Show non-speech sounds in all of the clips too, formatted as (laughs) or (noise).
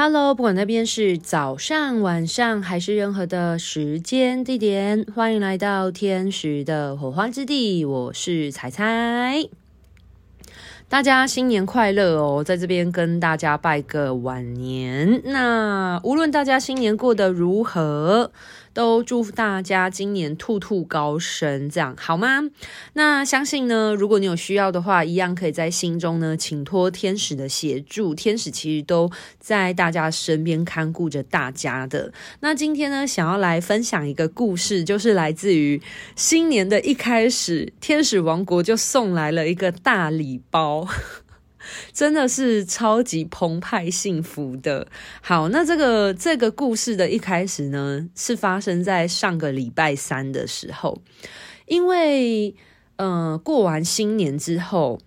Hello，不管那边是早上、晚上还是任何的时间地点，欢迎来到天使的火花之地。我是彩彩，大家新年快乐哦！在这边跟大家拜个晚年。那无论大家新年过得如何，都祝福大家今年兔兔高升，这样好吗？那相信呢，如果你有需要的话，一样可以在心中呢，请托天使的协助。天使其实都在大家身边看顾着大家的。那今天呢，想要来分享一个故事，就是来自于新年的一开始，天使王国就送来了一个大礼包。真的是超级澎湃幸福的。好，那这个这个故事的一开始呢，是发生在上个礼拜三的时候，因为呃过完新年之后，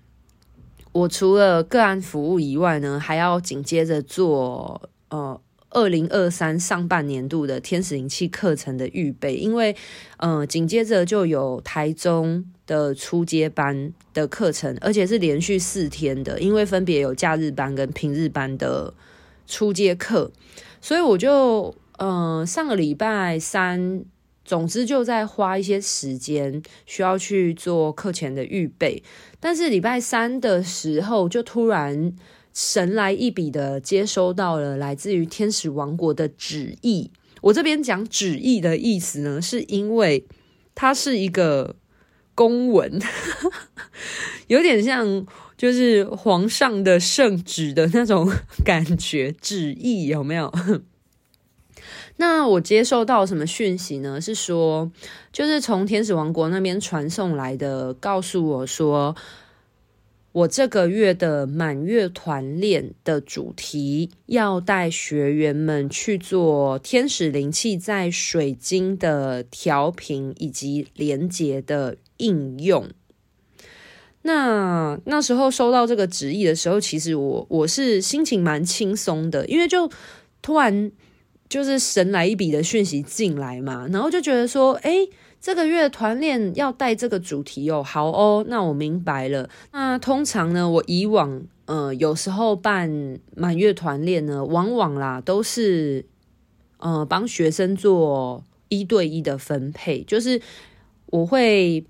我除了个案服务以外呢，还要紧接着做呃。二零二三上半年度的天使灵气课程的预备，因为，呃，紧接着就有台中的初阶班的课程，而且是连续四天的，因为分别有假日班跟平日班的初阶课，所以我就，呃，上个礼拜三，总之就在花一些时间，需要去做课前的预备，但是礼拜三的时候就突然。神来一笔的接收到了来自于天使王国的旨意。我这边讲旨意的意思呢，是因为它是一个公文，(laughs) 有点像就是皇上的圣旨的那种感觉。旨意有没有？(laughs) 那我接收到什么讯息呢？是说，就是从天使王国那边传送来的，告诉我说。我这个月的满月团练的主题，要带学员们去做天使灵气在水晶的调频以及连接的应用。那那时候收到这个旨意的时候，其实我我是心情蛮轻松的，因为就突然就是神来一笔的讯息进来嘛，然后就觉得说，诶。这个月团练要带这个主题哦，好哦，那我明白了。那通常呢，我以往呃有时候办满月团练呢，往往啦都是呃帮学生做一对一的分配，就是我会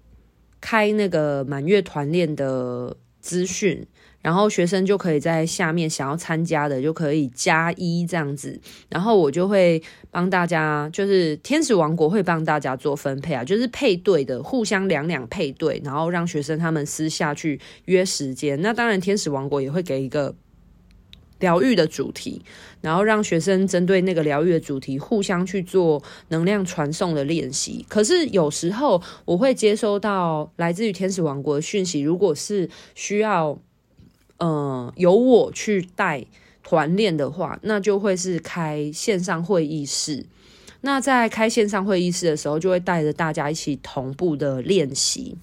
开那个满月团练的资讯。然后学生就可以在下面想要参加的就可以加一这样子，然后我就会帮大家，就是天使王国会帮大家做分配啊，就是配对的，互相两两配对，然后让学生他们私下去约时间。那当然天使王国也会给一个疗愈的主题，然后让学生针对那个疗愈的主题互相去做能量传送的练习。可是有时候我会接收到来自于天使王国的讯息，如果是需要。嗯，由我去带团练的话，那就会是开线上会议室。那在开线上会议室的时候，就会带着大家一起同步的练习。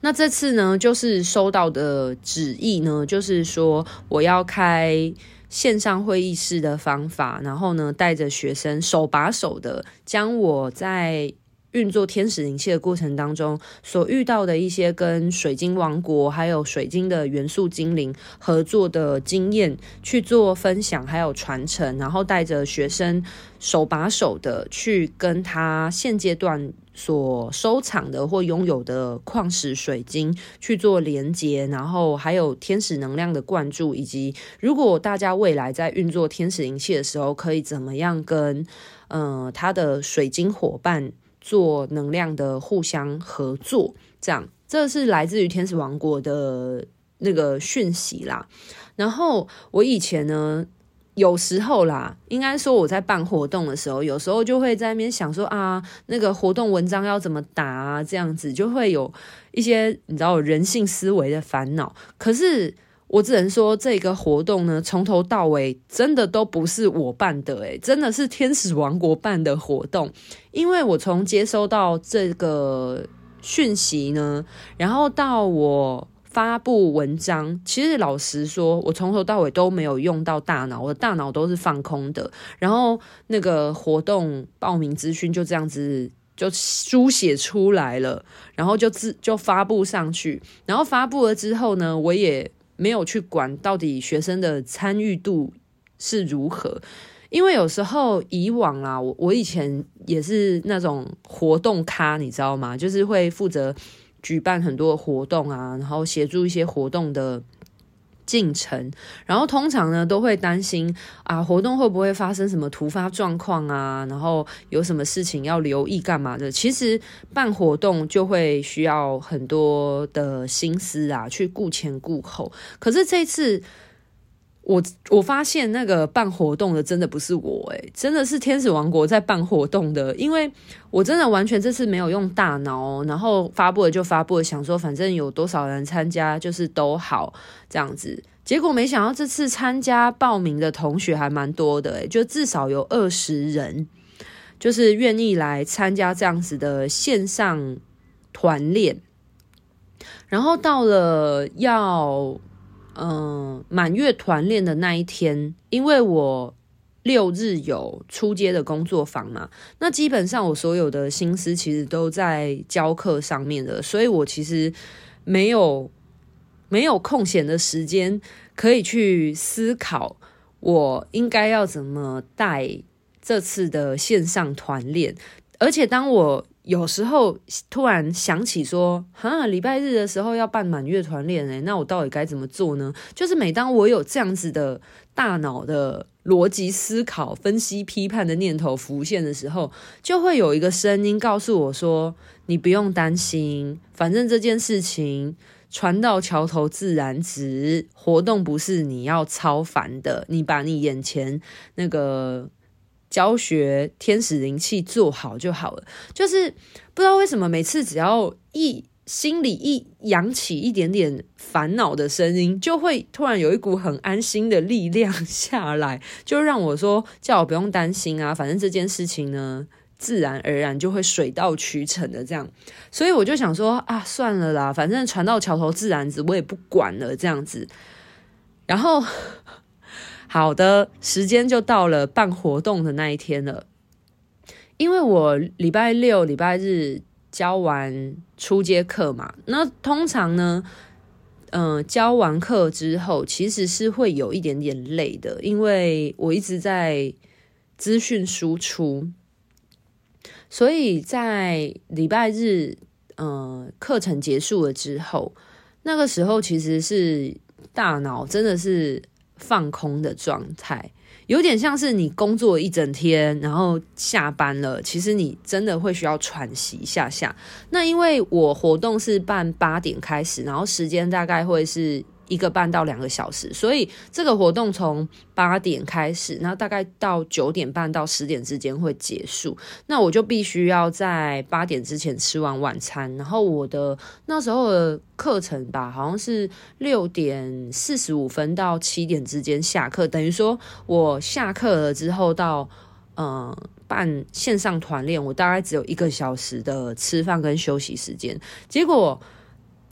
那这次呢，就是收到的旨意呢，就是说我要开线上会议室的方法，然后呢，带着学生手把手的将我在。运作天使灵气的过程当中，所遇到的一些跟水晶王国还有水晶的元素精灵合作的经验去做分享，还有传承，然后带着学生手把手的去跟他现阶段所收藏的或拥有的矿石水晶去做连接，然后还有天使能量的灌注，以及如果大家未来在运作天使灵气的时候，可以怎么样跟呃他的水晶伙伴。做能量的互相合作，这样，这是来自于天使王国的那个讯息啦。然后我以前呢，有时候啦，应该说我在办活动的时候，有时候就会在那边想说啊，那个活动文章要怎么打啊，这样子就会有一些你知道人性思维的烦恼。可是。我只能说，这个活动呢，从头到尾真的都不是我办的，诶，真的是天使王国办的活动。因为我从接收到这个讯息呢，然后到我发布文章，其实老实说，我从头到尾都没有用到大脑，我的大脑都是放空的。然后那个活动报名资讯就这样子就书写出来了，然后就自就发布上去。然后发布了之后呢，我也。没有去管到底学生的参与度是如何。因为有时候以往啊，我我以前也是那种活动咖，你知道吗？就是会负责举办很多活动啊，然后协助一些活动的进程，然后通常呢都会担心啊，活动会不会发生什么突发状况啊，然后有什么事情要留意干嘛的。其实办活动就会需要很多的心思啊，去顾前顾后。可是这次。我我发现那个办活动的真的不是我诶，真的是天使王国在办活动的，因为我真的完全这次没有用大脑，然后发布了就发布了，想说反正有多少人参加就是都好这样子，结果没想到这次参加报名的同学还蛮多的诶，就至少有二十人，就是愿意来参加这样子的线上团练，然后到了要。嗯，满月团练的那一天，因为我六日有出街的工作坊嘛，那基本上我所有的心思其实都在教课上面的，所以我其实没有没有空闲的时间可以去思考我应该要怎么带这次的线上团练，而且当我。有时候突然想起说，哈，礼拜日的时候要办满月团练诶，那我到底该怎么做呢？就是每当我有这样子的大脑的逻辑思考、分析、批判的念头浮现的时候，就会有一个声音告诉我说：“你不用担心，反正这件事情船到桥头自然直，活动不是你要操烦的，你把你眼前那个。”教学天使灵气做好就好了，就是不知道为什么每次只要一心里一扬起一点点烦恼的声音，就会突然有一股很安心的力量下来，就让我说叫我不用担心啊，反正这件事情呢，自然而然就会水到渠成的这样，所以我就想说啊，算了啦，反正船到桥头自然直，我也不管了这样子，然后。好的，时间就到了办活动的那一天了。因为我礼拜六、礼拜日教完初阶课嘛，那通常呢，嗯、呃，教完课之后其实是会有一点点累的，因为我一直在资讯输出，所以在礼拜日，嗯、呃，课程结束了之后，那个时候其实是大脑真的是。放空的状态，有点像是你工作一整天，然后下班了，其实你真的会需要喘息一下下。那因为我活动是办八点开始，然后时间大概会是。一个半到两个小时，所以这个活动从八点开始，然后大概到九点半到十点之间会结束。那我就必须要在八点之前吃完晚餐，然后我的那时候的课程吧，好像是六点四十五分到七点之间下课，等于说我下课了之后到嗯办线上团练，我大概只有一个小时的吃饭跟休息时间，结果。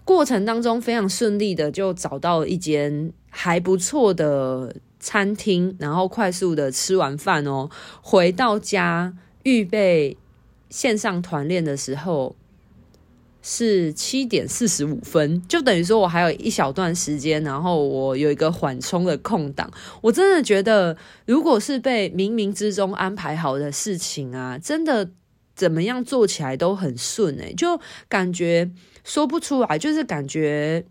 过程当中非常顺利的就找到一间还不错的餐厅，然后快速的吃完饭哦，回到家预备线上团练的时候是七点四十五分，就等于说我还有一小段时间，然后我有一个缓冲的空档。我真的觉得，如果是被冥冥之中安排好的事情啊，真的怎么样做起来都很顺诶，就感觉。说不出来，就是感觉，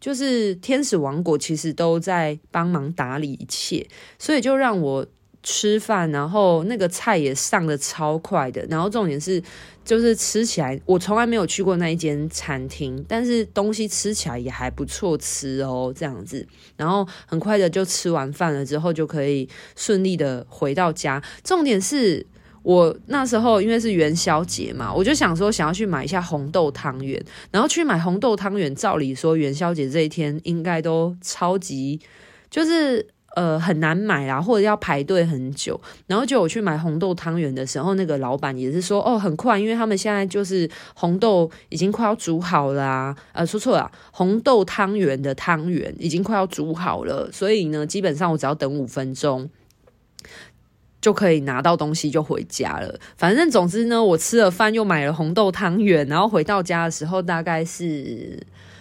就是天使王国其实都在帮忙打理一切，所以就让我吃饭，然后那个菜也上的超快的，然后重点是，就是吃起来，我从来没有去过那一间餐厅，但是东西吃起来也还不错吃哦，这样子，然后很快的就吃完饭了之后，就可以顺利的回到家，重点是。我那时候因为是元宵节嘛，我就想说想要去买一下红豆汤圆，然后去买红豆汤圆。照理说元宵节这一天应该都超级就是呃很难买啦，或者要排队很久。然后就我去买红豆汤圆的时候，那个老板也是说哦很快，因为他们现在就是红豆已经快要煮好了啊，呃说错了，红豆汤圆的汤圆已经快要煮好了，所以呢基本上我只要等五分钟。就可以拿到东西就回家了。反正总之呢，我吃了饭又买了红豆汤圆，然后回到家的时候大概是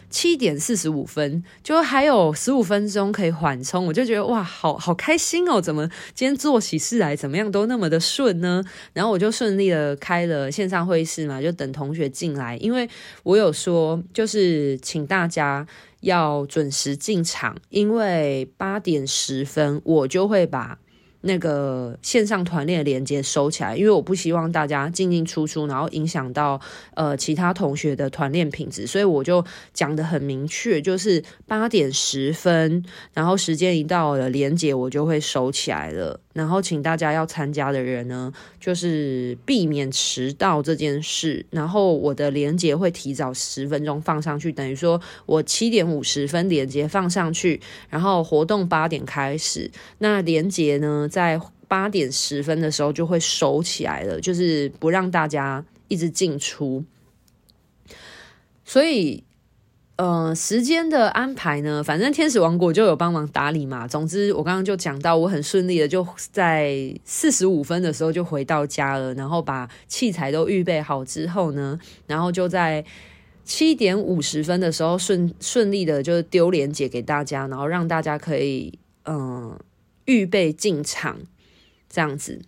七点四十五分，就还有十五分钟可以缓冲，我就觉得哇，好好开心哦！怎么今天做起事来怎么样都那么的顺呢？然后我就顺利的开了线上会议室嘛，就等同学进来，因为我有说就是请大家要准时进场，因为八点十分我就会把。那个线上团练的连接收起来，因为我不希望大家进进出出，然后影响到呃其他同学的团练品质，所以我就讲得很明确，就是八点十分，然后时间一到了，连接我就会收起来了。然后请大家要参加的人呢，就是避免迟到这件事。然后我的连接会提早十分钟放上去，等于说我七点五十分连接放上去，然后活动八点开始。那连接呢，在八点十分的时候就会收起来了，就是不让大家一直进出。所以。呃，时间的安排呢，反正天使王国就有帮忙打理嘛。总之，我刚刚就讲到，我很顺利的就在四十五分的时候就回到家了，然后把器材都预备好之后呢，然后就在七点五十分的时候顺顺利的就丢连结给大家，然后让大家可以嗯、预备进场这样子。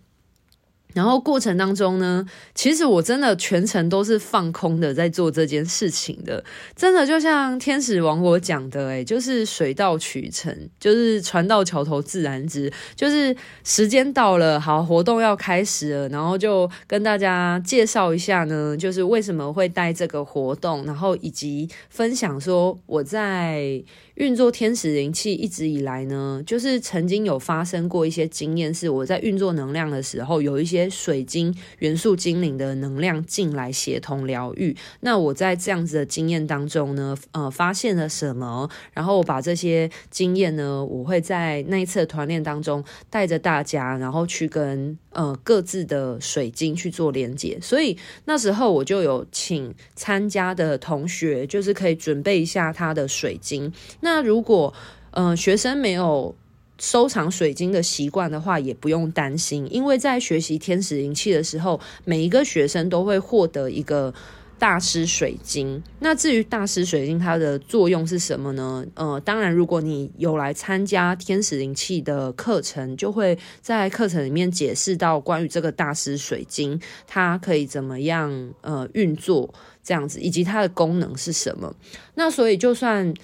然后过程当中呢，其实我真的全程都是放空的在做这件事情的，真的就像天使王国讲的，诶，就是水到渠成，就是船到桥头自然直，就是时间到了，好，活动要开始了，然后就跟大家介绍一下呢，就是为什么会带这个活动，然后以及分享说我在。运作天使灵气一直以来呢，就是曾经有发生过一些经验，是我在运作能量的时候，有一些水晶元素精灵的能量进来协同疗愈。那我在这样子的经验当中呢，呃，发现了什么？然后我把这些经验呢，我会在那一次的团练当中带着大家，然后去跟呃各自的水晶去做连接。所以那时候我就有请参加的同学，就是可以准备一下他的水晶。那如果呃学生没有收藏水晶的习惯的话，也不用担心，因为在学习天使灵气的时候，每一个学生都会获得一个大师水晶。那至于大师水晶它的作用是什么呢？呃，当然，如果你有来参加天使灵气的课程，就会在课程里面解释到关于这个大师水晶它可以怎么样呃运作这样子，以及它的功能是什么。那所以就算。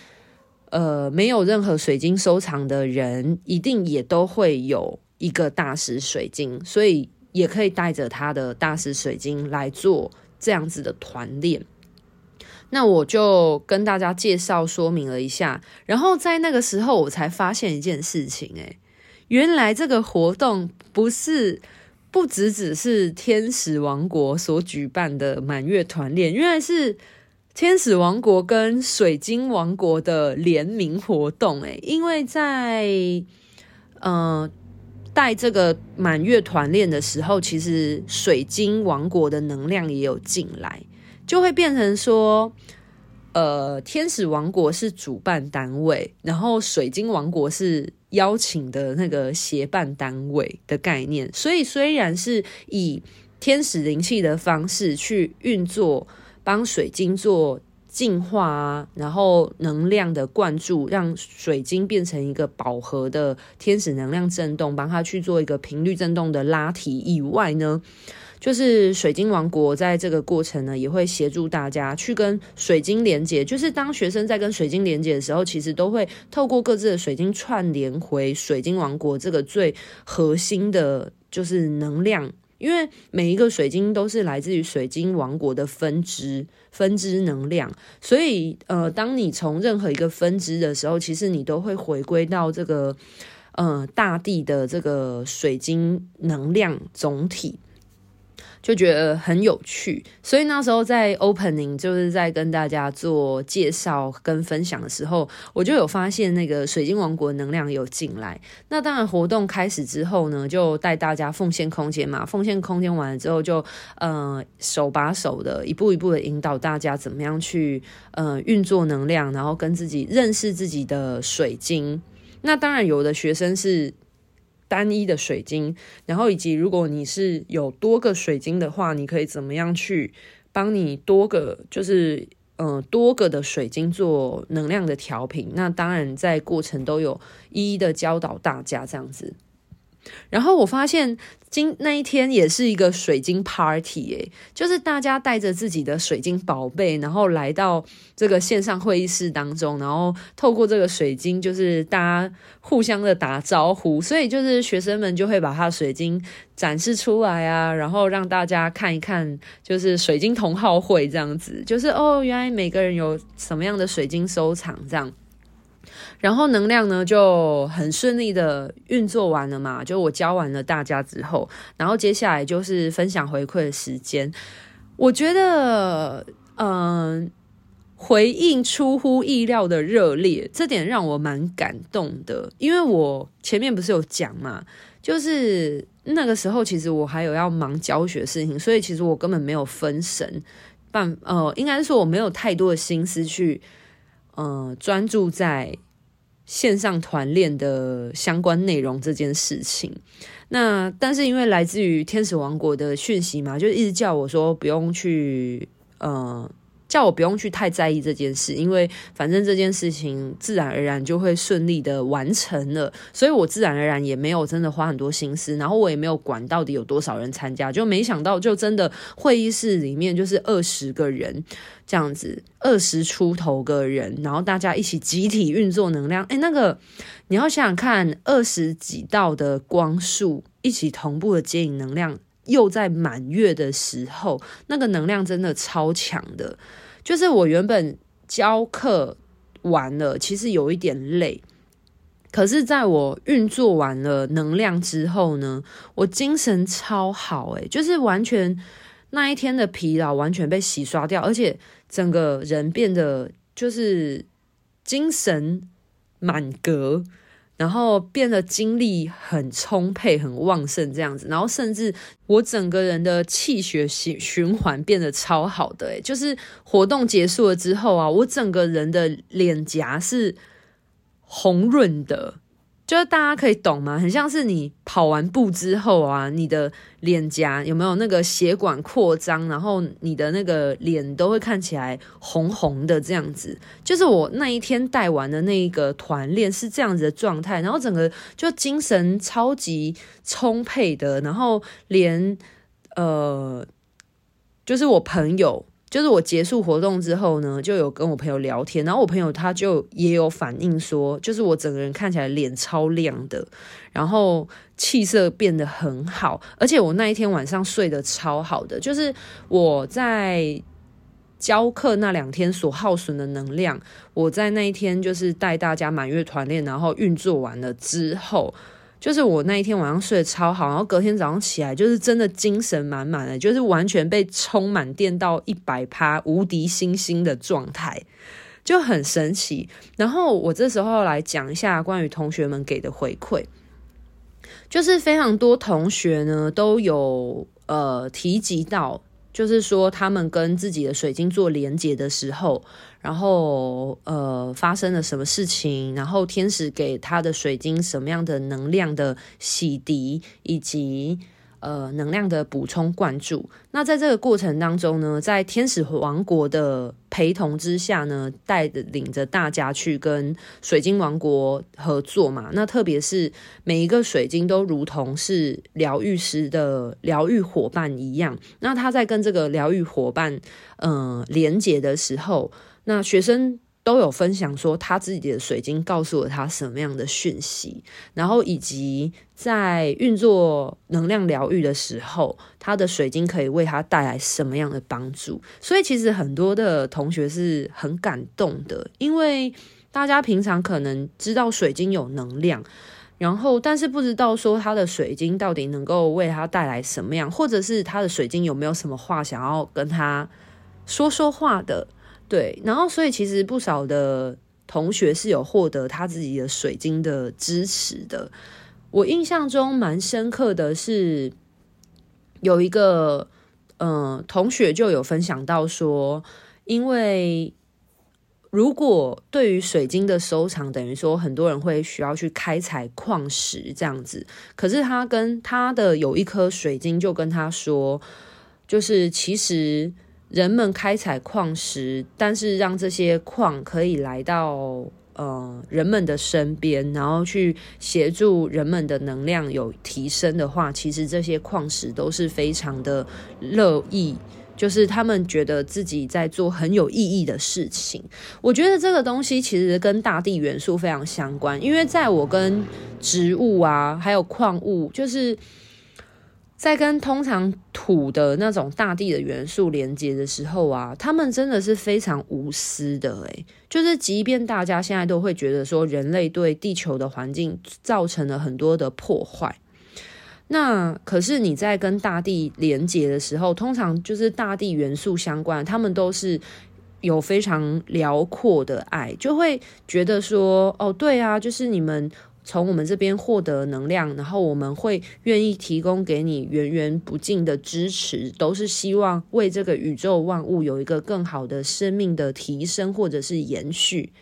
呃，没有任何水晶收藏的人，一定也都会有一个大师水晶，所以也可以带着他的大师水晶来做这样子的团练。那我就跟大家介绍说明了一下，然后在那个时候，我才发现一件事情，诶，原来这个活动不是不只只是天使王国所举办的满月团练，原来是。天使王国跟水晶王国的联名活动，诶，因为在呃带这个满月团练的时候，其实水晶王国的能量也有进来，就会变成说，呃，天使王国是主办单位，然后水晶王国是邀请的那个协办单位的概念，所以虽然是以天使灵气的方式去运作。帮水晶做净化啊，然后能量的灌注，让水晶变成一个饱和的天使能量震动，帮它去做一个频率震动的拉提以外呢，就是水晶王国在这个过程呢，也会协助大家去跟水晶连接。就是当学生在跟水晶连接的时候，其实都会透过各自的水晶串联回水晶王国这个最核心的，就是能量。因为每一个水晶都是来自于水晶王国的分支，分支能量，所以呃，当你从任何一个分支的时候，其实你都会回归到这个呃大地的这个水晶能量总体。就觉得很有趣，所以那时候在 opening 就是在跟大家做介绍跟分享的时候，我就有发现那个水晶王国能量有进来。那当然活动开始之后呢，就带大家奉献空间嘛，奉献空间完了之后就，就呃手把手的一步一步的引导大家怎么样去呃运作能量，然后跟自己认识自己的水晶。那当然有的学生是。单一的水晶，然后以及如果你是有多个水晶的话，你可以怎么样去帮你多个就是呃多个的水晶做能量的调频。那当然在过程都有一一的教导大家这样子。然后我发现今那一天也是一个水晶 party 诶，就是大家带着自己的水晶宝贝，然后来到这个线上会议室当中，然后透过这个水晶，就是大家互相的打招呼，所以就是学生们就会把他的水晶展示出来啊，然后让大家看一看，就是水晶同好会这样子，就是哦，原来每个人有什么样的水晶收藏这样。然后能量呢就很顺利的运作完了嘛，就我教完了大家之后，然后接下来就是分享回馈的时间。我觉得，嗯、回应出乎意料的热烈，这点让我蛮感动的。因为我前面不是有讲嘛，就是那个时候其实我还有要忙教学事情，所以其实我根本没有分神，办呃，应该是说我没有太多的心思去，呃，专注在。线上团练的相关内容这件事情，那但是因为来自于天使王国的讯息嘛，就一直叫我说不用去，呃。叫我不用去太在意这件事，因为反正这件事情自然而然就会顺利的完成了，所以我自然而然也没有真的花很多心思，然后我也没有管到底有多少人参加，就没想到就真的会议室里面就是二十个人这样子，二十出头个人，然后大家一起集体运作能量，诶，那个你要想想看，二十几道的光束一起同步的接引能量。又在满月的时候，那个能量真的超强的。就是我原本教课完了，其实有一点累，可是在我运作完了能量之后呢，我精神超好，诶，就是完全那一天的疲劳完全被洗刷掉，而且整个人变得就是精神满格。然后变得精力很充沛、很旺盛这样子，然后甚至我整个人的气血循循环变得超好的，就是活动结束了之后啊，我整个人的脸颊是红润的。就是大家可以懂吗？很像是你跑完步之后啊，你的脸颊有没有那个血管扩张，然后你的那个脸都会看起来红红的这样子。就是我那一天带完的那一个团练是这样子的状态，然后整个就精神超级充沛的，然后连呃，就是我朋友。就是我结束活动之后呢，就有跟我朋友聊天，然后我朋友他就也有反映说，就是我整个人看起来脸超亮的，然后气色变得很好，而且我那一天晚上睡得超好的，就是我在教课那两天所耗损的能量，我在那一天就是带大家满月团练，然后运作完了之后。就是我那一天晚上睡得超好，然后隔天早上起来就是真的精神满满的，就是完全被充满电到一百趴无敌星星的状态，就很神奇。然后我这时候来讲一下关于同学们给的回馈，就是非常多同学呢都有呃提及到。就是说，他们跟自己的水晶做连接的时候，然后呃发生了什么事情，然后天使给他的水晶什么样的能量的洗涤，以及。呃，能量的补充灌注。那在这个过程当中呢，在天使王国的陪同之下呢，带领着大家去跟水晶王国合作嘛。那特别是每一个水晶都如同是疗愈师的疗愈伙伴一样。那他在跟这个疗愈伙伴嗯、呃、连接的时候，那学生。都有分享说他自己的水晶告诉了他什么样的讯息，然后以及在运作能量疗愈的时候，他的水晶可以为他带来什么样的帮助。所以其实很多的同学是很感动的，因为大家平常可能知道水晶有能量，然后但是不知道说他的水晶到底能够为他带来什么样，或者是他的水晶有没有什么话想要跟他说说话的。对，然后所以其实不少的同学是有获得他自己的水晶的支持的。我印象中蛮深刻的是，有一个嗯、呃、同学就有分享到说，因为如果对于水晶的收藏，等于说很多人会需要去开采矿石这样子，可是他跟他的有一颗水晶就跟他说，就是其实。人们开采矿石，但是让这些矿可以来到呃人们的身边，然后去协助人们的能量有提升的话，其实这些矿石都是非常的乐意。就是他们觉得自己在做很有意义的事情，我觉得这个东西其实跟大地元素非常相关，因为在我跟植物啊，还有矿物，就是在跟通常土的那种大地的元素连接的时候啊，他们真的是非常无私的诶，就是即便大家现在都会觉得说人类对地球的环境造成了很多的破坏。那可是你在跟大地连接的时候，通常就是大地元素相关，他们都是有非常辽阔的爱，就会觉得说，哦，对啊，就是你们从我们这边获得能量，然后我们会愿意提供给你源源不尽的支持，都是希望为这个宇宙万物有一个更好的生命的提升或者是延续。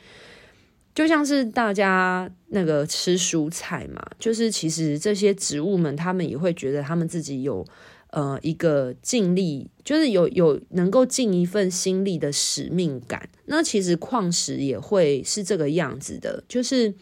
就像是大家那个吃蔬菜嘛，就是其实这些植物们，他们也会觉得他们自己有呃一个尽力，就是有有能够尽一份心力的使命感。那其实矿石也会是这个样子的，就是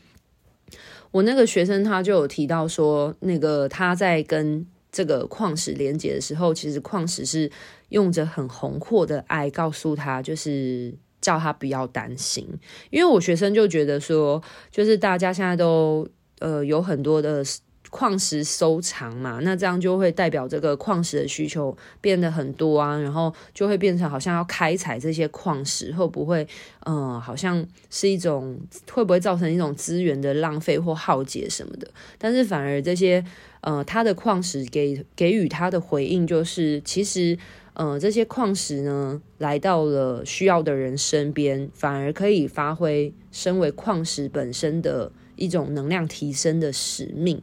我那个学生他就有提到说，那个他在跟这个矿石连接的时候，其实矿石是用着很宏阔的爱告诉他，就是。叫他不要担心，因为我学生就觉得说，就是大家现在都呃有很多的矿石收藏嘛，那这样就会代表这个矿石的需求变得很多啊，然后就会变成好像要开采这些矿石，会不会嗯、呃，好像是一种会不会造成一种资源的浪费或耗竭什么的？但是反而这些呃，他的矿石给给予他的回应就是，其实。呃，这些矿石呢，来到了需要的人身边，反而可以发挥身为矿石本身的一种能量提升的使命，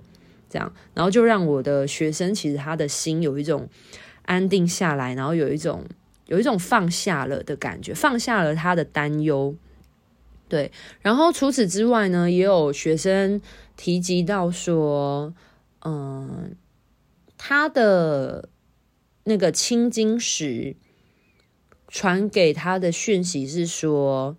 这样，然后就让我的学生其实他的心有一种安定下来，然后有一种有一种放下了的感觉，放下了他的担忧。对，然后除此之外呢，也有学生提及到说，嗯、他的。那个青金石传给他的讯息是说，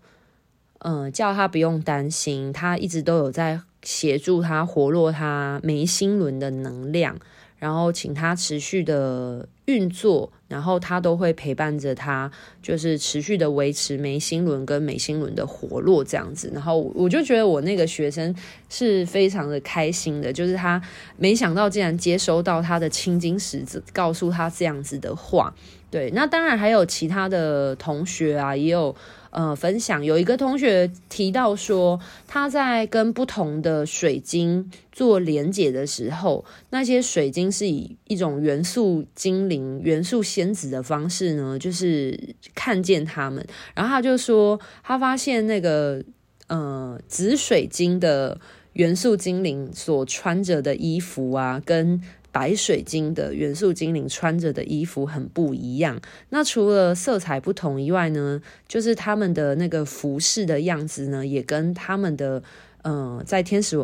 嗯、叫他不用担心，他一直都有在协助他活络他眉心轮的能量。然后请他持续的运作，然后他都会陪伴着他，就是持续的维持眉心轮跟眉心轮的活络这样子。然后我就觉得我那个学生是非常的开心的，就是他没想到竟然接收到他的青金石子告诉他这样子的话。对，那当然还有其他的同学啊，也有。呃，分享有一个同学提到说，他在跟不同的水晶做连结的时候，那些水晶是以一种元素精灵、元素仙子的方式呢，就是看见他们。然后他就说，他发现那个呃紫水晶的元素精灵所穿着的衣服啊，跟白水晶的元素精灵穿着的衣服很不一样。那除了色彩不同以外呢，就是他们的那个服饰的样子呢，也跟他们的呃，在天使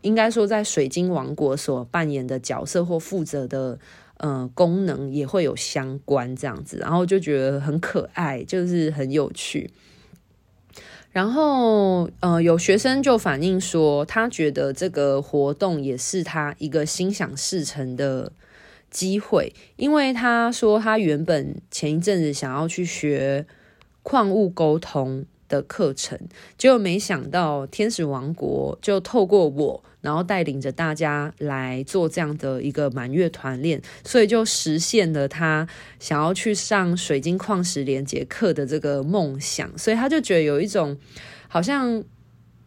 应该说在水晶王国所扮演的角色或负责的呃功能也会有相关这样子。然后就觉得很可爱，就是很有趣。然后，呃，有学生就反映说，他觉得这个活动也是他一个心想事成的机会，因为他说他原本前一阵子想要去学矿物沟通的课程，结果没想到天使王国就透过我。然后带领着大家来做这样的一个满月团练，所以就实现了他想要去上水晶矿石连接课的这个梦想。所以他就觉得有一种好像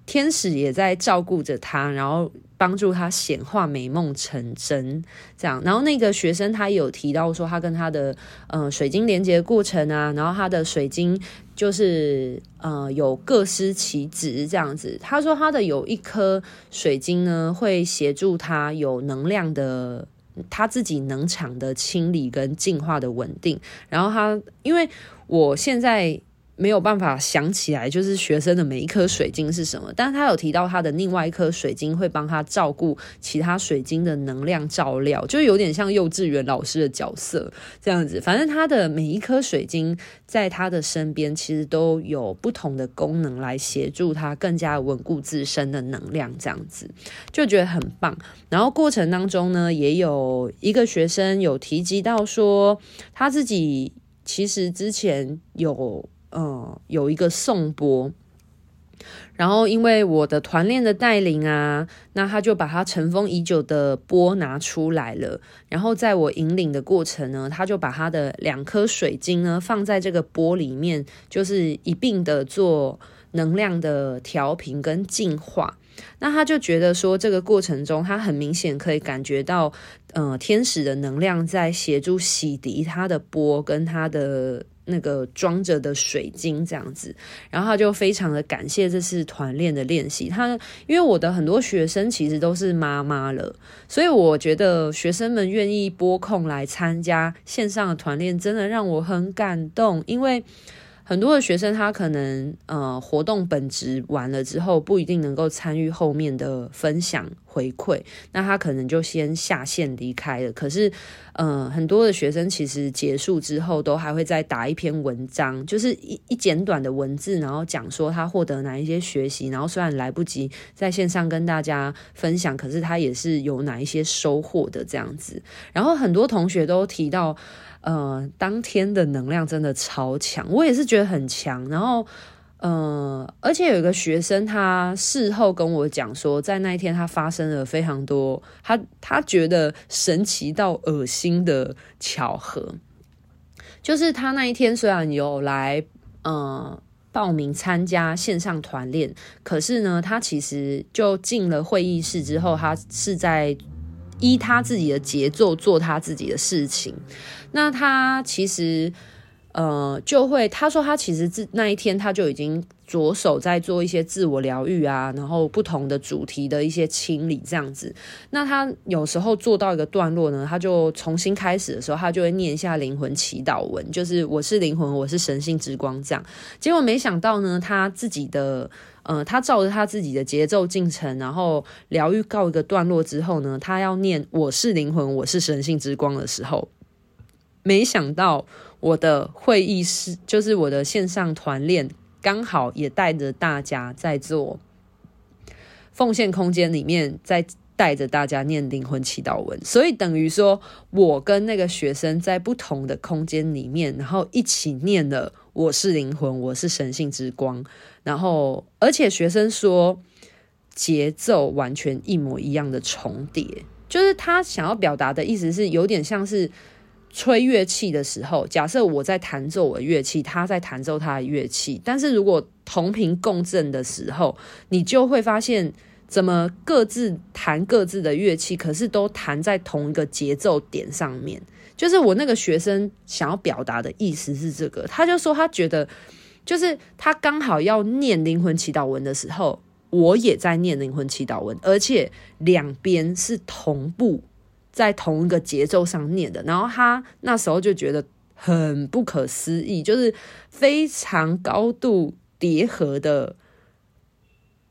天使也在照顾着他，然后帮助他显化美梦成真。这样，然后那个学生他有提到说，他跟他的呃水晶连结过程啊，然后他的水晶。就是呃有各司其职这样子。他说他的有一颗水晶呢，会协助他有能量的他自己能场的清理跟净化的稳定。然后他因为我现在没有办法想起来，就是学生的每一颗水晶是什么。但是他有提到他的另外一颗水晶会帮他照顾其他水晶的能量照料，就有点像幼稚园老师的角色这样子。反正他的每一颗水晶在他的身边，其实都有不同的功能来协助他更加稳固自身的能量，这样子就觉得很棒。然后过程当中呢，也有一个学生有提及到说，他自己其实之前有。嗯，有一个颂钵，然后因为我的团练的带领啊，那他就把他尘封已久的钵拿出来了。然后在我引领的过程呢，他就把他的两颗水晶呢放在这个钵里面，就是一并的做能量的调频跟净化。那他就觉得说，这个过程中他很明显可以感觉到，呃，天使的能量在协助洗涤他的钵跟他的。那个装着的水晶这样子，然后他就非常的感谢这次团练的练习。他因为我的很多学生其实都是妈妈了，所以我觉得学生们愿意拨空来参加线上的团练，真的让我很感动，因为。很多的学生，他可能呃活动本质完了之后，不一定能够参与后面的分享回馈，那他可能就先下线离开了。可是，呃，很多的学生其实结束之后，都还会再打一篇文章，就是一一简短的文字，然后讲说他获得哪一些学习，然后虽然来不及在线上跟大家分享，可是他也是有哪一些收获的这样子。然后很多同学都提到。呃，当天的能量真的超强，我也是觉得很强。然后，呃，而且有一个学生，他事后跟我讲说，在那一天他发生了非常多他他觉得神奇到恶心的巧合。就是他那一天虽然有来呃报名参加线上团练，可是呢，他其实就进了会议室之后，他是在。依他自己的节奏做他自己的事情，那他其实呃就会他说他其实自那一天他就已经着手在做一些自我疗愈啊，然后不同的主题的一些清理这样子。那他有时候做到一个段落呢，他就重新开始的时候，他就会念一下灵魂祈祷文，就是我是灵魂，我是神性之光这样。结果没想到呢，他自己的。呃，他照着他自己的节奏进程，然后疗愈告一个段落之后呢，他要念“我是灵魂，我是神性之光”的时候，没想到我的会议室，就是我的线上团练，刚好也带着大家在做奉献空间里面，在带着大家念灵魂祈祷文，所以等于说我跟那个学生在不同的空间里面，然后一起念了“我是灵魂，我是神性之光”。然后，而且学生说节奏完全一模一样的重叠，就是他想要表达的意思是有点像是吹乐器的时候，假设我在弹奏我的乐器，他在弹奏他的乐器，但是如果同频共振的时候，你就会发现怎么各自弹各自的乐器，可是都弹在同一个节奏点上面。就是我那个学生想要表达的意思是这个，他就说他觉得。就是他刚好要念灵魂祈祷文的时候，我也在念灵魂祈祷文，而且两边是同步在同一个节奏上念的。然后他那时候就觉得很不可思议，就是非常高度叠合的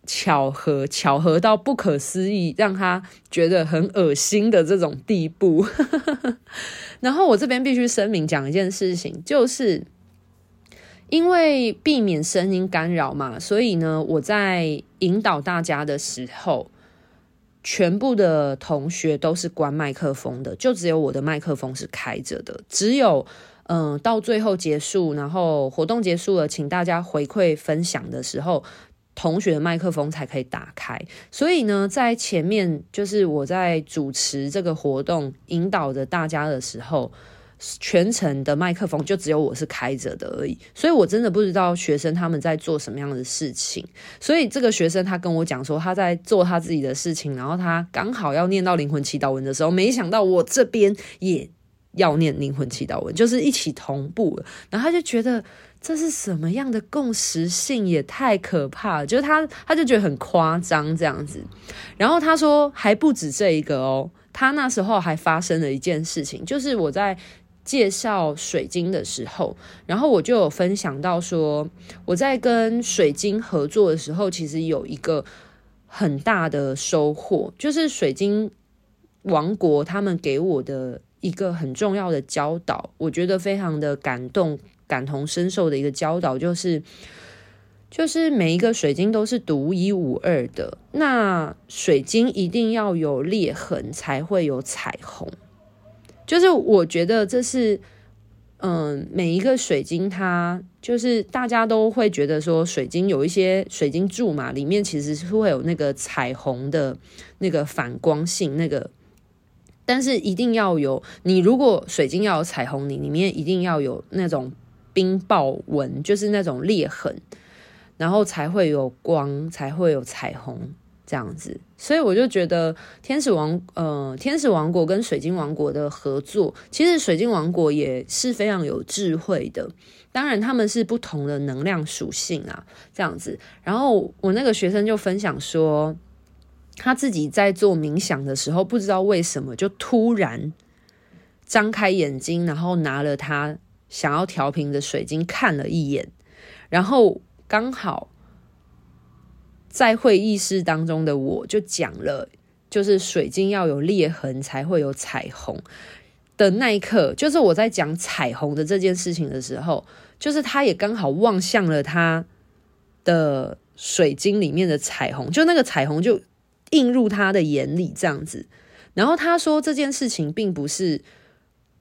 巧合，巧合到不可思议，让他觉得很恶心的这种地步。(laughs) 然后我这边必须声明讲一件事情，就是。因为避免声音干扰嘛，所以呢，我在引导大家的时候，全部的同学都是关麦克风的，就只有我的麦克风是开着的。只有嗯，到最后结束，然后活动结束了，请大家回馈分享的时候，同学的麦克风才可以打开。所以呢，在前面就是我在主持这个活动，引导着大家的时候。全程的麦克风就只有我是开着的而已，所以我真的不知道学生他们在做什么样的事情。所以这个学生他跟我讲说他在做他自己的事情，然后他刚好要念到灵魂祈祷文的时候，没想到我这边也要念灵魂祈祷文，就是一起同步了。然后他就觉得这是什么样的共识性，也太可怕了，就是他他就觉得很夸张这样子。然后他说还不止这一个哦，他那时候还发生了一件事情，就是我在。介绍水晶的时候，然后我就有分享到说，我在跟水晶合作的时候，其实有一个很大的收获，就是水晶王国他们给我的一个很重要的教导，我觉得非常的感动、感同身受的一个教导，就是就是每一个水晶都是独一无二的，那水晶一定要有裂痕才会有彩虹。就是我觉得这是，嗯，每一个水晶它就是大家都会觉得说，水晶有一些水晶柱嘛，里面其实是会有那个彩虹的那个反光性，那个，但是一定要有，你如果水晶要有彩虹，你里面一定要有那种冰雹纹，就是那种裂痕，然后才会有光，才会有彩虹。这样子，所以我就觉得天使王呃，天使王国跟水晶王国的合作，其实水晶王国也是非常有智慧的。当然，他们是不同的能量属性啊，这样子。然后我那个学生就分享说，他自己在做冥想的时候，不知道为什么就突然张开眼睛，然后拿了他想要调频的水晶看了一眼，然后刚好。在会议室当中的我就讲了，就是水晶要有裂痕才会有彩虹的那一刻，就是我在讲彩虹的这件事情的时候，就是他也刚好望向了他的水晶里面的彩虹，就那个彩虹就映入他的眼里这样子。然后他说这件事情并不是。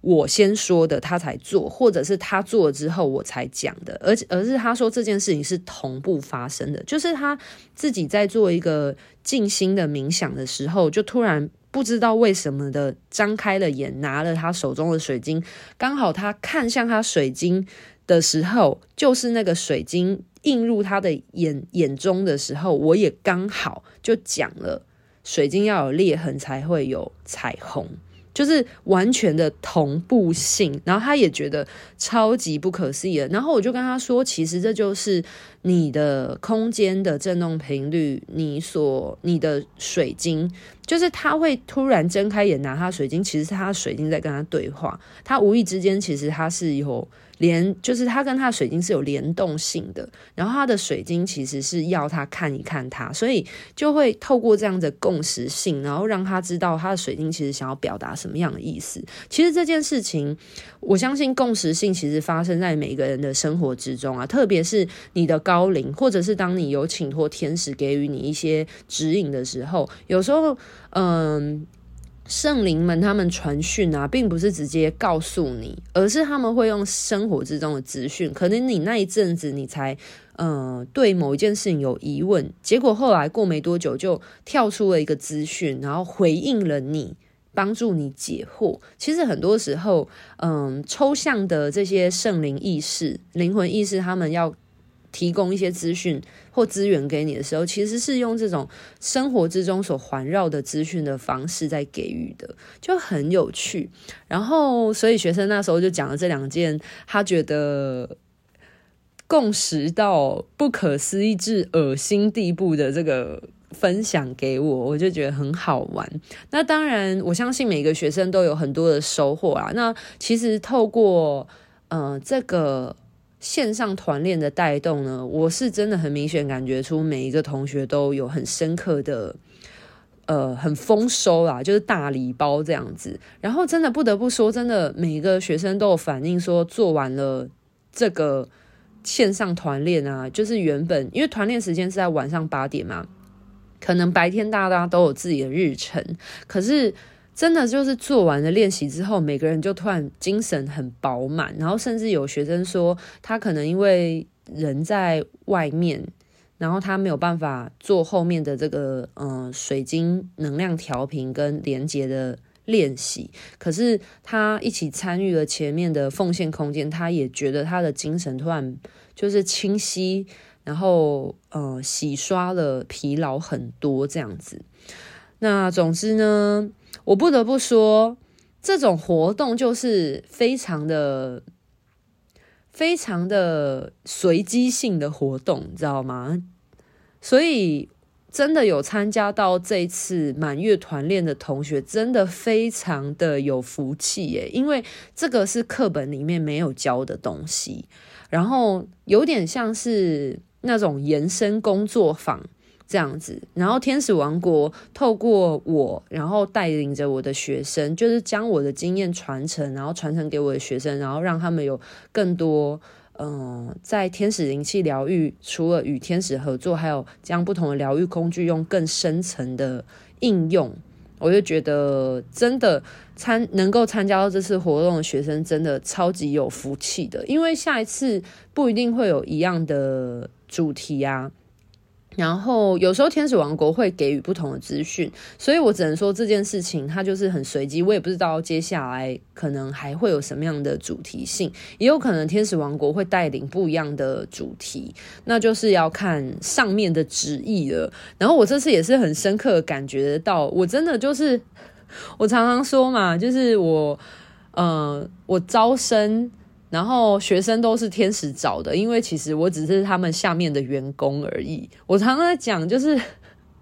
我先说的，他才做，或者是他做了之后我才讲的，而而是他说这件事情是同步发生的，就是他自己在做一个静心的冥想的时候，就突然不知道为什么的张开了眼，拿了他手中的水晶，刚好他看向他水晶的时候，就是那个水晶映入他的眼眼中的时候，我也刚好就讲了，水晶要有裂痕才会有彩虹。就是完全的同步性，然后他也觉得超级不可思议。然后我就跟他说，其实这就是你的空间的振动频率，你所你的水晶，就是他会突然睁开眼拿他水晶，其实是他的水晶在跟他对话，他无意之间其实他是有。连就是他跟他的水晶是有联动性的，然后他的水晶其实是要他看一看他，所以就会透过这样的共识性，然后让他知道他的水晶其实想要表达什么样的意思。其实这件事情，我相信共识性其实发生在每个人的生活之中啊，特别是你的高龄，或者是当你有请托天使给予你一些指引的时候，有时候，嗯。圣灵们他们传讯啊，并不是直接告诉你，而是他们会用生活之中的资讯。可能你那一阵子你才呃对某一件事情有疑问，结果后来过没多久就跳出了一个资讯，然后回应了你，帮助你解惑。其实很多时候，嗯、抽象的这些圣灵意识、灵魂意识，他们要。提供一些资讯或资源给你的时候，其实是用这种生活之中所环绕的资讯的方式在给予的，就很有趣。然后，所以学生那时候就讲了这两件，他觉得共识到不可思议至恶心地步的这个分享给我，我就觉得很好玩。那当然，我相信每个学生都有很多的收获啊。那其实透过呃这个。线上团练的带动呢，我是真的很明显感觉出每一个同学都有很深刻的，呃，很丰收啦，就是大礼包这样子。然后真的不得不说，真的每一个学生都有反映说，做完了这个线上团练啊，就是原本因为团练时间是在晚上八点嘛，可能白天大家都有自己的日程，可是。真的就是做完了练习之后，每个人就突然精神很饱满，然后甚至有学生说，他可能因为人在外面，然后他没有办法做后面的这个嗯、呃、水晶能量调频跟连接的练习，可是他一起参与了前面的奉献空间，他也觉得他的精神突然就是清晰，然后呃洗刷了疲劳很多这样子。那总之呢，我不得不说，这种活动就是非常的、非常的随机性的活动，你知道吗？所以真的有参加到这次满月团练的同学，真的非常的有福气耶！因为这个是课本里面没有教的东西，然后有点像是那种延伸工作坊这样子。然后天使王国透过我，然后带领着我的学生，就是将我的经验传承，然后传承给我的学生，然后让他们有更多。嗯，在天使灵气疗愈，除了与天使合作，还有将不同的疗愈工具用更深层的应用，我就觉得真的参能够参加到这次活动的学生，真的超级有福气的，因为下一次不一定会有一样的主题啊。然后有时候天使王国会给予不同的资讯，所以我只能说这件事情它就是很随机，我也不知道接下来可能还会有什么样的主题性，也有可能天使王国会带领不一样的主题，那就是要看上面的旨意了。然后我这次也是很深刻感觉到，我真的就是 (laughs) 我常常说嘛，就是我呃我招生。然后学生都是天使找的，因为其实我只是他们下面的员工而已。我常常在讲，就是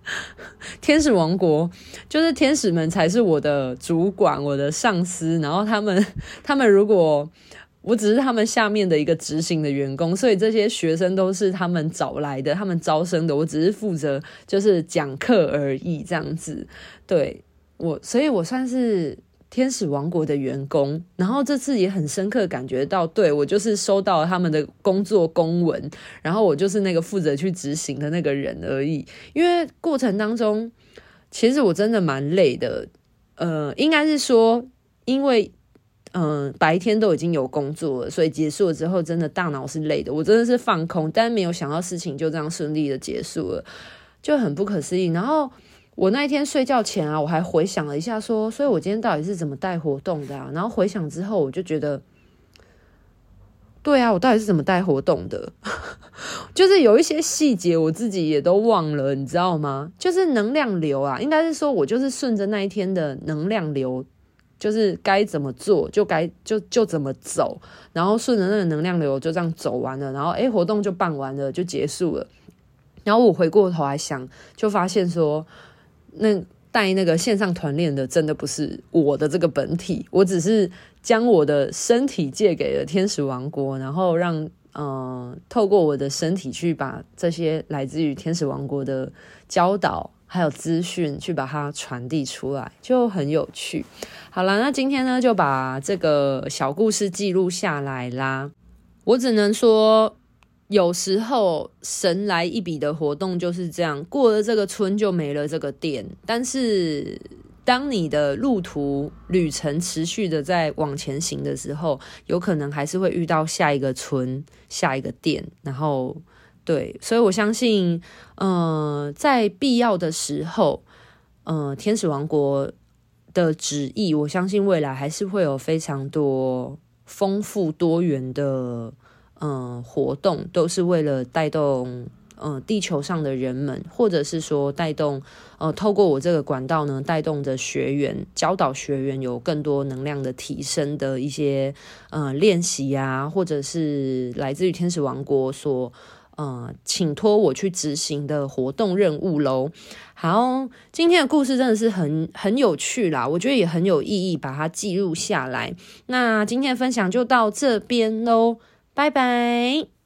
(laughs) 天使王国，就是天使们才是我的主管、我的上司。然后他们，(laughs) 他们如果我只是他们下面的一个执行的员工，所以这些学生都是他们找来的，他们招生的，我只是负责就是讲课而已，这样子。对，我，所以我算是。天使王国的员工，然后这次也很深刻感觉到，对，我就是收到他们的工作公文，然后我就是那个负责去执行的那个人而已。因为过程当中，其实我真的蛮累的，呃，应该是说，因为嗯、白天都已经有工作了，所以结束了之后，真的大脑是累的，我真的是放空，但没有想到事情就这样顺利的结束了，就很不可思议。然后。我那一天睡觉前啊，我还回想了一下，说，所以我今天到底是怎么带活动的啊？然后回想之后，我就觉得，对啊，我到底是怎么带活动的？(laughs) 就是有一些细节我自己也都忘了，你知道吗？就是能量流啊，应该是说我就是顺着那一天的能量流，就是该怎么做就该就就怎么走，然后顺着那个能量流就这样走完了，然后诶，活动就办完了，就结束了。然后我回过头来想，就发现说。那带那个线上团练的，真的不是我的这个本体，我只是将我的身体借给了天使王国，然后让嗯、呃，透过我的身体去把这些来自于天使王国的教导还有资讯去把它传递出来，就很有趣。好啦，那今天呢，就把这个小故事记录下来啦。我只能说。有时候神来一笔的活动就是这样，过了这个村就没了这个店。但是当你的路途旅程持续的在往前行的时候，有可能还是会遇到下一个村、下一个店。然后，对，所以我相信，嗯、在必要的时候，嗯、天使王国的旨意，我相信未来还是会有非常多丰富多元的。嗯，活动都是为了带动嗯地球上的人们，或者是说带动呃透过我这个管道呢，带动着学员教导学员有更多能量的提升的一些呃练习啊，或者是来自于天使王国所呃请托我去执行的活动任务喽。好，今天的故事真的是很很有趣啦，我觉得也很有意义，把它记录下来。那今天的分享就到这边喽。拜拜。